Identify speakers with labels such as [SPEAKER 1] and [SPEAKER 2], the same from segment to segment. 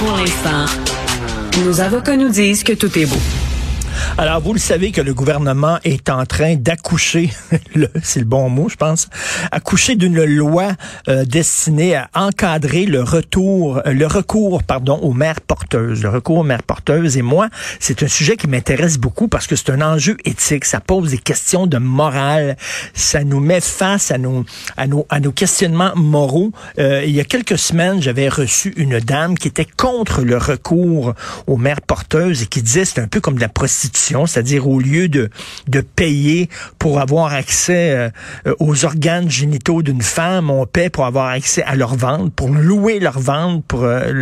[SPEAKER 1] Pour l'instant, nos avocats nous disent que tout est beau.
[SPEAKER 2] Alors, vous le savez que le gouvernement est en train d'accoucher, c'est le bon mot, je pense, accoucher d'une loi euh, destinée à encadrer le retour, euh, le recours, pardon, aux mères porteuses, le recours aux mères porteuses. Et moi, c'est un sujet qui m'intéresse beaucoup parce que c'est un enjeu éthique. Ça pose des questions de morale. Ça nous met face à nos, à nos, à nos questionnements moraux. Euh, il y a quelques semaines, j'avais reçu une dame qui était contre le recours aux mères porteuses et qui disait c'est un peu comme de la prostitution c'est-à-dire au lieu de, payer pour avoir accès euh, aux organes génitaux d'une femme, on paie pour avoir accès à leur vente, pour louer leur vente, pour euh,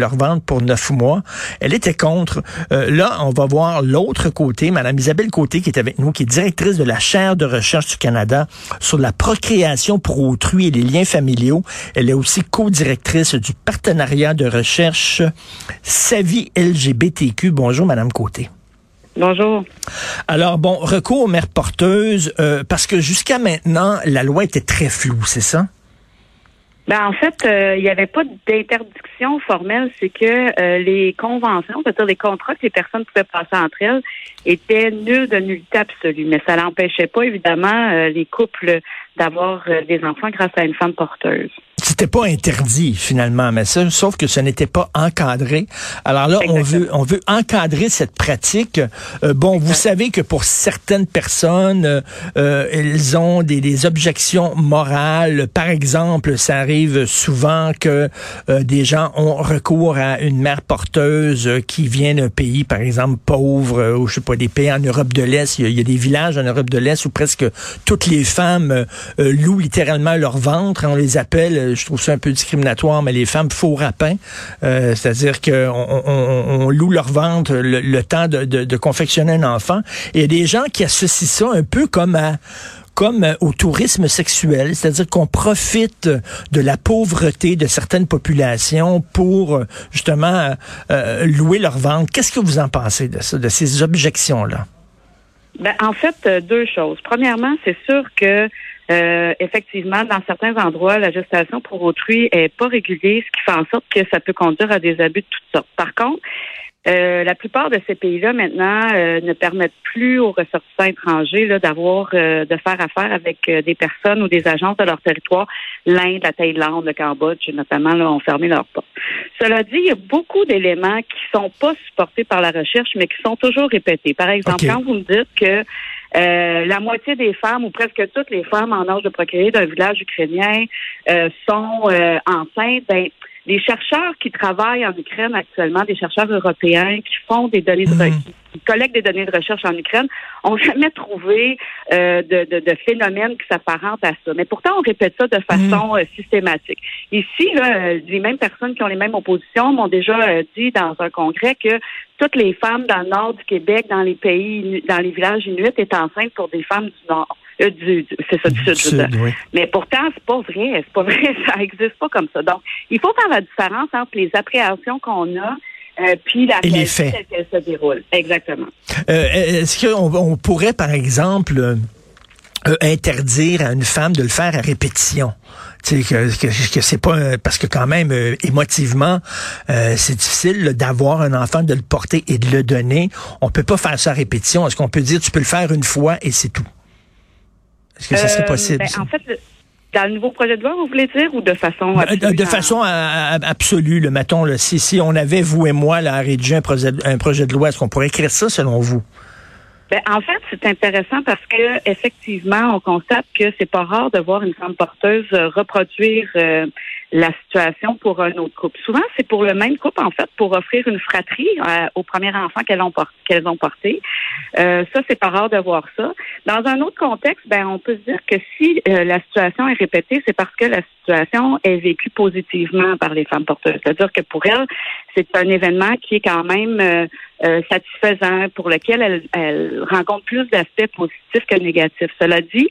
[SPEAKER 2] neuf mois. Elle était contre. Euh, là, on va voir l'autre côté, Madame Isabelle Côté, qui est avec nous, qui est directrice de la chaire de recherche du Canada sur la procréation pour autrui et les liens familiaux. Elle est aussi co-directrice du partenariat de recherche Savie LGBTQ. Bonjour, Madame Côté.
[SPEAKER 3] Bonjour.
[SPEAKER 2] Alors, bon, recours aux mères porteuses, euh, parce que jusqu'à maintenant, la loi était très floue, c'est ça?
[SPEAKER 3] Ben, en fait, euh, il n'y avait pas d'interdiction formelle, c'est que euh, les conventions, c'est-à-dire les contrats que les personnes pouvaient passer entre elles, étaient nuls de nullité absolue. Mais ça n'empêchait pas, évidemment, les couples d'avoir des enfants grâce à une femme porteuse
[SPEAKER 2] c'était pas interdit finalement, mais ça, sauf que ce n'était pas encadré. Alors là, on veut, on veut encadrer cette pratique. Euh, bon, vous savez que pour certaines personnes, euh, euh, elles ont des, des, objections morales. Par exemple, ça arrive souvent que des gens ont recours à une mère porteuse qui vient d'un pays, par exemple, pauvre, ou je sais pas, des pays en Europe de l'Est. Il, y, a des villages en Europe de l'Est où presque toutes les femmes louent littéralement leur ventre. On les appelle je trouve ça un peu discriminatoire, mais les femmes faux rapins, euh, c'est-à-dire qu'on on, loue leur ventre le, temps de, confectionner un enfant. Il y a des gens qui associent ça un peu comme au tourisme sexuel, c'est-à-dire qu'on profite de la pauvreté de certaines populations pour justement euh, louer leur ventre. Qu'est-ce que vous en pensez de ça, de ces objections-là?
[SPEAKER 3] Ben, en fait, euh, deux choses. Premièrement, c'est sûr que euh, effectivement, dans certains endroits, la gestation pour autrui est pas régulée, ce qui fait en sorte que ça peut conduire à des abus de toutes sortes. Par contre, euh, la plupart de ces pays-là maintenant euh, ne permettent plus aux ressortissants étrangers d'avoir de faire affaire avec des personnes ou des agences de leur territoire. L'Inde, la Thaïlande, le Cambodge, notamment, là, ont fermé leurs portes. Cela dit, il y a beaucoup d'éléments qui sont pas supportés par la recherche, mais qui sont toujours répétés. Par exemple, quand vous me dites que euh, la moitié des femmes, ou presque toutes les femmes en âge de procréer d'un village ukrainien, euh, sont euh, enceintes. Ben, les chercheurs qui travaillent en Ukraine actuellement, des chercheurs européens qui font des données de mhm. qui collectent des données de recherche en Ukraine, ont jamais trouvé euh, de, de, de phénomène qui s'apparente à ça. Mais pourtant, on répète ça de façon mhm. euh, systématique. Ici, là, les mêmes personnes qui ont les mêmes oppositions m'ont déjà euh, dit dans un congrès que toutes les femmes dans le nord du Québec, dans les pays, dans les villages inuits, étaient enceintes pour des femmes du nord. Euh, du, c'est ça, du, sud. Mais pourtant, c'est pas vrai. C'est pas vrai. Ça existe pas comme ça. Donc, il faut faire la différence entre les appréhensions qu'on a euh, puis la
[SPEAKER 2] Et les faits.
[SPEAKER 3] qu'elle se déroule. Exactement.
[SPEAKER 2] Euh, est-ce qu'on on pourrait, par exemple, euh, interdire à une femme de le faire à répétition? Tu sais, que, que, que c'est pas parce que quand même émotivement c'est difficile d'avoir un enfant de le porter et de le donner on peut pas faire ça à répétition est-ce qu'on peut dire tu peux le faire une fois et c'est tout? Est-ce que ça serait euh, possible?
[SPEAKER 3] Ben, en fait, dans le nouveau projet de loi, vous voulez dire, ou de façon
[SPEAKER 2] euh, absolue? De, façon absolue, le mettons, le si, si on avait, vous et moi, là, à rédiger un projet, un projet de loi, est-ce qu'on pourrait écrire ça selon vous?
[SPEAKER 3] Ben, en fait, c'est intéressant parce que effectivement, on constate que c'est pas rare de voir une femme porteuse reproduire la situation pour un autre couple. Souvent, c'est pour le même couple, en fait, pour offrir une fratrie euh, au premier enfant qu'elles ont, porté. Euh, ça, c'est pas rare de voir ça. Dans un autre contexte, ben, on peut se dire que si euh, la situation est répétée, c'est parce que la situation est vécue positivement par les femmes porteuses. C'est-à-dire que pour elles, c'est un événement qui est quand même euh, satisfaisant, pour lequel elles, elles rencontrent plus d'aspects positifs que négatifs. Cela dit,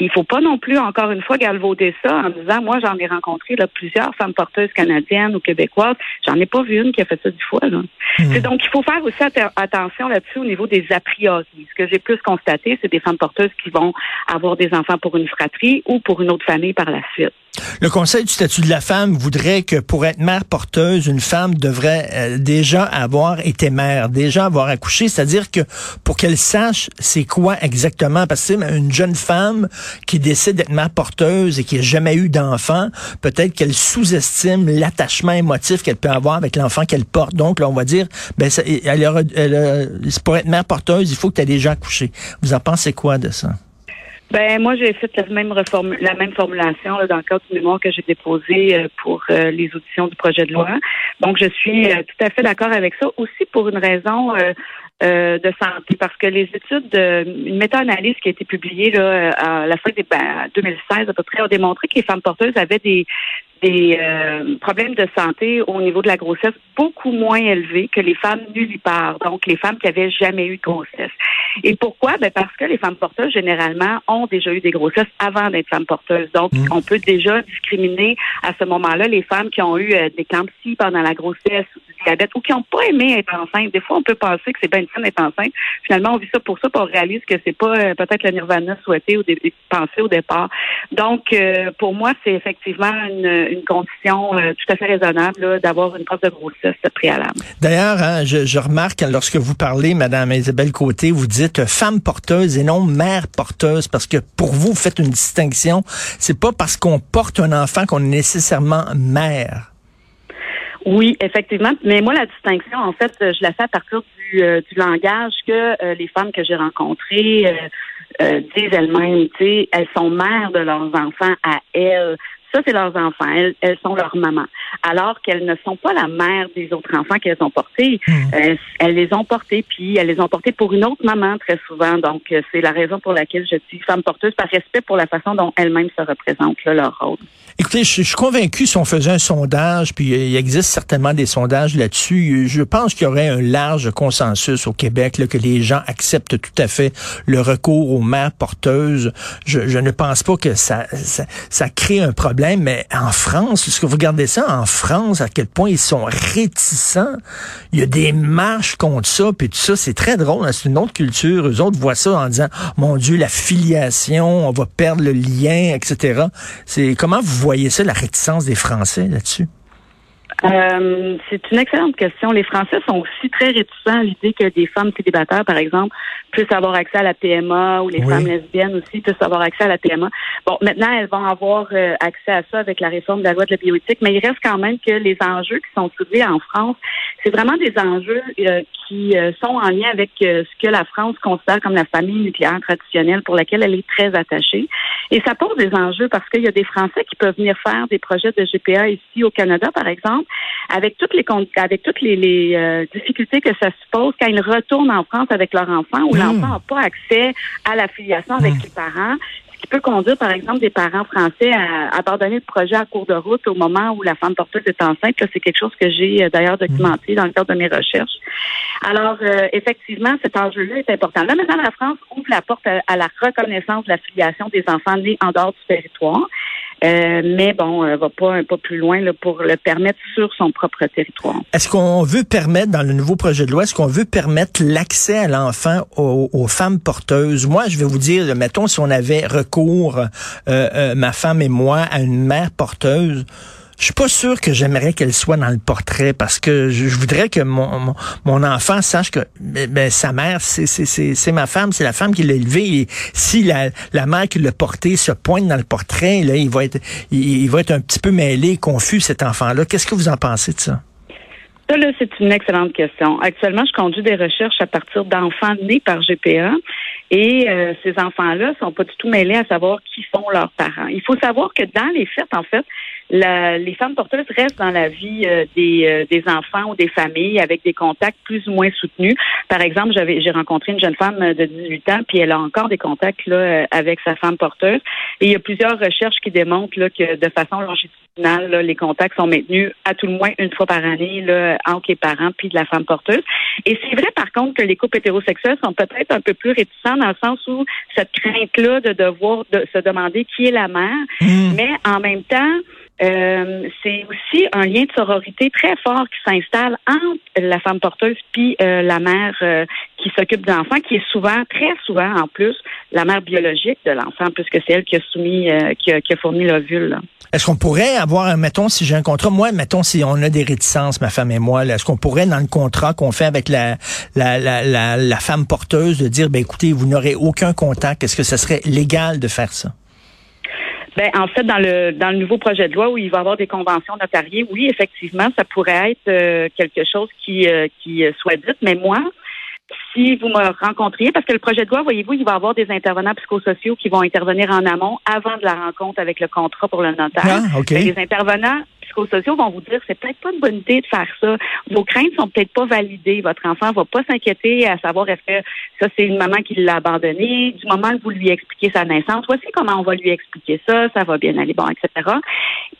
[SPEAKER 3] il faut pas non plus, encore une fois, galvauder ça en disant, moi, j'en ai rencontré là, plusieurs femmes porteuses canadiennes ou québécoises. J'en ai pas vu une qui a fait ça du fois. Là. Hmm. Donc, il faut faire aussi attention là-dessus au niveau des a priori. Ce que j'ai plus constaté, c'est des femmes porteuses qui vont avoir des enfants pour une fratrie ou pour une autre famille par la suite.
[SPEAKER 2] Le Conseil du statut de la femme voudrait que pour être mère porteuse, une femme devrait euh, déjà avoir été mère, déjà avoir accouché, c'est-à-dire que pour qu'elle sache c'est quoi exactement, parce que une jeune femme qui décide d'être mère porteuse et qui n'a jamais eu d'enfant, peut-être qu'elle sous-estime l'attachement émotif qu'elle peut avoir avec l'enfant qu'elle porte. Donc là, on va dire, ben, elle, pour être mère porteuse, il faut que tu aies déjà accouché. Vous en pensez quoi de ça?
[SPEAKER 3] Ben moi j'ai fait la même la même formulation dans le cadre du mémoire que j'ai déposé euh, pour euh, les auditions du projet de loi. Donc je suis euh, tout à fait d'accord avec ça aussi pour une raison de santé parce que les études une méta-analyse qui a été publiée là, à la fin des ben, 2016 à peu près a démontré que les femmes porteuses avaient des des euh, problèmes de santé au niveau de la grossesse beaucoup moins élevés que les femmes nullipares, donc les femmes qui avaient jamais eu de grossesse. Et pourquoi? Ben parce que les femmes porteuses, généralement, ont déjà eu des grossesses avant d'être femmes porteuses. Donc, mmh. on peut déjà discriminer à ce moment-là les femmes qui ont eu euh, des campsies pendant la grossesse ou du diabète ou qui n'ont pas aimé être enceinte. Des fois, on peut penser que c'est bien une d'être enceinte. Finalement, on vit ça pour ça, puis on réalise que c'est pas euh, peut-être le nirvana souhaité ou des, pensées au départ. Donc, pour moi, c'est effectivement une une condition euh, tout à fait raisonnable d'avoir une preuve de grossesse préalable.
[SPEAKER 2] D'ailleurs, hein, je, remarque lorsque vous parlez, Madame Isabelle Côté, vous dites femme porteuse et non mère porteuse parce que pour vous, vous faites une distinction. C'est pas parce qu'on porte un enfant qu'on est nécessairement mère.
[SPEAKER 3] Oui, effectivement. Mais moi, la distinction, en fait, je la fais à partir du, euh, langage que euh, les femmes que j'ai rencontrées disent elles-mêmes. Elles sont mères de leurs enfants à elles. Ça, c'est leurs enfants. Elles, elles sont leurs mamans. Alors qu'elles ne sont pas la mère des autres enfants qu'elles ont portés. Hmm. Euh, elles les ont portés, puis elles les ont portés pour une autre maman très souvent. Donc, euh, c'est la raison pour laquelle je suis femme porteuse, par respect pour la façon dont elles-mêmes se représentent, là, leur rôle.
[SPEAKER 2] Écoutez, je, suis convaincu si on faisait un sondage, puis il existe certainement des sondages là-dessus, je pense qu'il y aurait un large consensus au Québec là, que les gens acceptent tout à fait le recours aux mères porteuses. Je, je ne pense pas que ça, ça, ça crée un problème mais en France, est-ce que vous regardez ça en France, à quel point ils sont réticents? Il y a des marches contre ça, puis tout ça, c'est très drôle, hein, c'est une autre culture. Eux autres voient ça en disant, mon Dieu, la filiation, on va perdre le lien, etc. C'est comment vous voyez ça, la réticence des Français là-dessus?
[SPEAKER 3] Euh, c'est une excellente question. Les Français sont aussi très réticents à l'idée que des femmes célibataires, par exemple, puissent avoir accès à la PMA ou les femmes lesbiennes aussi puissent avoir accès à la PMA. Bon, maintenant, elles vont avoir euh, accès à ça avec la réforme de la loi de la bioéthique, mais il reste quand même que les enjeux qui sont soulevés en France, c'est vraiment des enjeux euh, qui sont en lien avec ce que la France considère comme la famille nucléaire traditionnelle pour laquelle elle est très attachée. Et ça pose des enjeux parce qu'il y a des Français qui peuvent venir faire des projets de GPA ici au Canada, par exemple, avec toutes les avec toutes les, euh, difficultés que ça se pose quand ils retournent en France avec leur enfant où mmh. l'enfant n'a pas accès à la filiation avec mmh. les parents peut conduire, par exemple, des parents français à abandonner le projet à cours de route au moment où la femme porteuse est enceinte. C'est quelque chose que j'ai euh, d'ailleurs documenté dans le cadre de mes recherches. Alors, euh, effectivement, cet enjeu-là est important. Là, maintenant, la France ouvre la porte à, la reconnaissance de la filiation des enfants nés en dehors du territoire. Euh, mais bon, euh, va pas un pas plus loin pour le permettre sur son propre territoire.
[SPEAKER 2] Est-ce qu'on veut permettre, dans le nouveau projet de loi, est-ce qu'on veut permettre l'accès à l'enfant aux, femmes porteuses? Moi, je vais vous dire, mettons, si on avait recours, euh, ma femme et moi, à une mère porteuse, je suis pas sûr que j'aimerais qu'elle soit dans le portrait parce que je, voudrais que mon, mon, enfant sache que ben, ben sa mère, c'est ma femme, c'est la femme qui l'a élevé. Et si la, la mère qui l'a porté se pointe dans le portrait, là, il va être, il, va être un petit peu mêlé, confus, cet enfant-là. Qu'est-ce que vous en pensez de ça?
[SPEAKER 3] Ça, là, c'est une excellente question. Actuellement, je conduis des recherches à partir d'enfants nés par GPA. Et euh, ces enfants-là sont pas du tout mêlés à savoir qui sont leurs parents. Il faut savoir que dans les faits, en fait, les femmes porteuses restent dans la vie euh, des, euh, des enfants ou des familles avec des contacts plus ou moins soutenus. Par exemple, j'avais j'ai rencontré une jeune femme de 18 ans, puis elle a encore des contacts là, euh, avec sa femme porteuse. Et il y a plusieurs recherches qui démontrent là, que de façon longitudinale, là, les contacts sont maintenus à tout le moins une fois par année là, entre les parents puis de la femme porteuse. Et c'est vrai, par contre, que les couples hétérosexuels sont peut-être un peu plus réticents dans le sens où cette crainte-là de devoir de se demander qui est la mère, mmh. mais en même temps, euh, c'est aussi un lien de sororité très fort qui s'installe entre la femme porteuse puis euh, la mère euh, qui s'occupe de l'enfant, qui est souvent, très souvent en plus, la mère biologique de l'enfant, puisque c'est elle qui a soumis, qui a, qui, a, fourni l'ovule.
[SPEAKER 2] Est-ce qu'on pourrait avoir, mettons, si j'ai un contrat, moi, mettons, si on a des réticences, ma femme et moi, est-ce qu'on pourrait, dans le contrat qu'on fait avec la, la, la, la, la femme porteuse, de dire, ben écoutez, vous n'aurez aucun contact, est-ce que ce serait légal de faire ça?
[SPEAKER 3] Ben, en fait, dans le dans le nouveau projet de loi où il va y avoir des conventions notariées, oui, effectivement, ça pourrait être euh, quelque chose qui euh, qui soit dit. Mais moi, si vous me rencontriez, parce que le projet de loi, voyez-vous, il va y avoir des intervenants psychosociaux qui vont intervenir en amont avant de la rencontre avec le contrat pour le notaire.
[SPEAKER 2] Ah, Les
[SPEAKER 3] intervenants psychosociaux vont vous dire c'est peut-être pas une bonne idée de faire ça. Vos craintes sont peut-être pas validées. Votre enfant va pas s'inquiéter à savoir est-ce que ça c'est une maman qui l'a abandonné. Du moment que vous lui expliquez sa naissance, voici comment on va lui expliquer ça, ça va bien aller, bon, etc.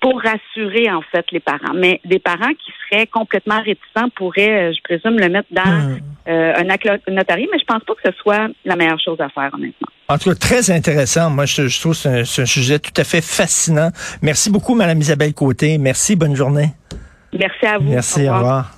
[SPEAKER 3] Pour rassurer en fait les parents. Mais des parents qui seraient complètement réticents pourraient, euh, je présume, le mettre dans hmm. euh, un acte notarié, mais je pense pas que ce soit la meilleure chose à faire, honnêtement.
[SPEAKER 2] En tout cas, très intéressant. Moi, je, je trouve que c'est un, sujet tout à fait fascinant. Merci beaucoup, Madame Isabelle Côté. Merci, bonne journée.
[SPEAKER 3] Merci à vous.
[SPEAKER 2] Merci, Au revoir.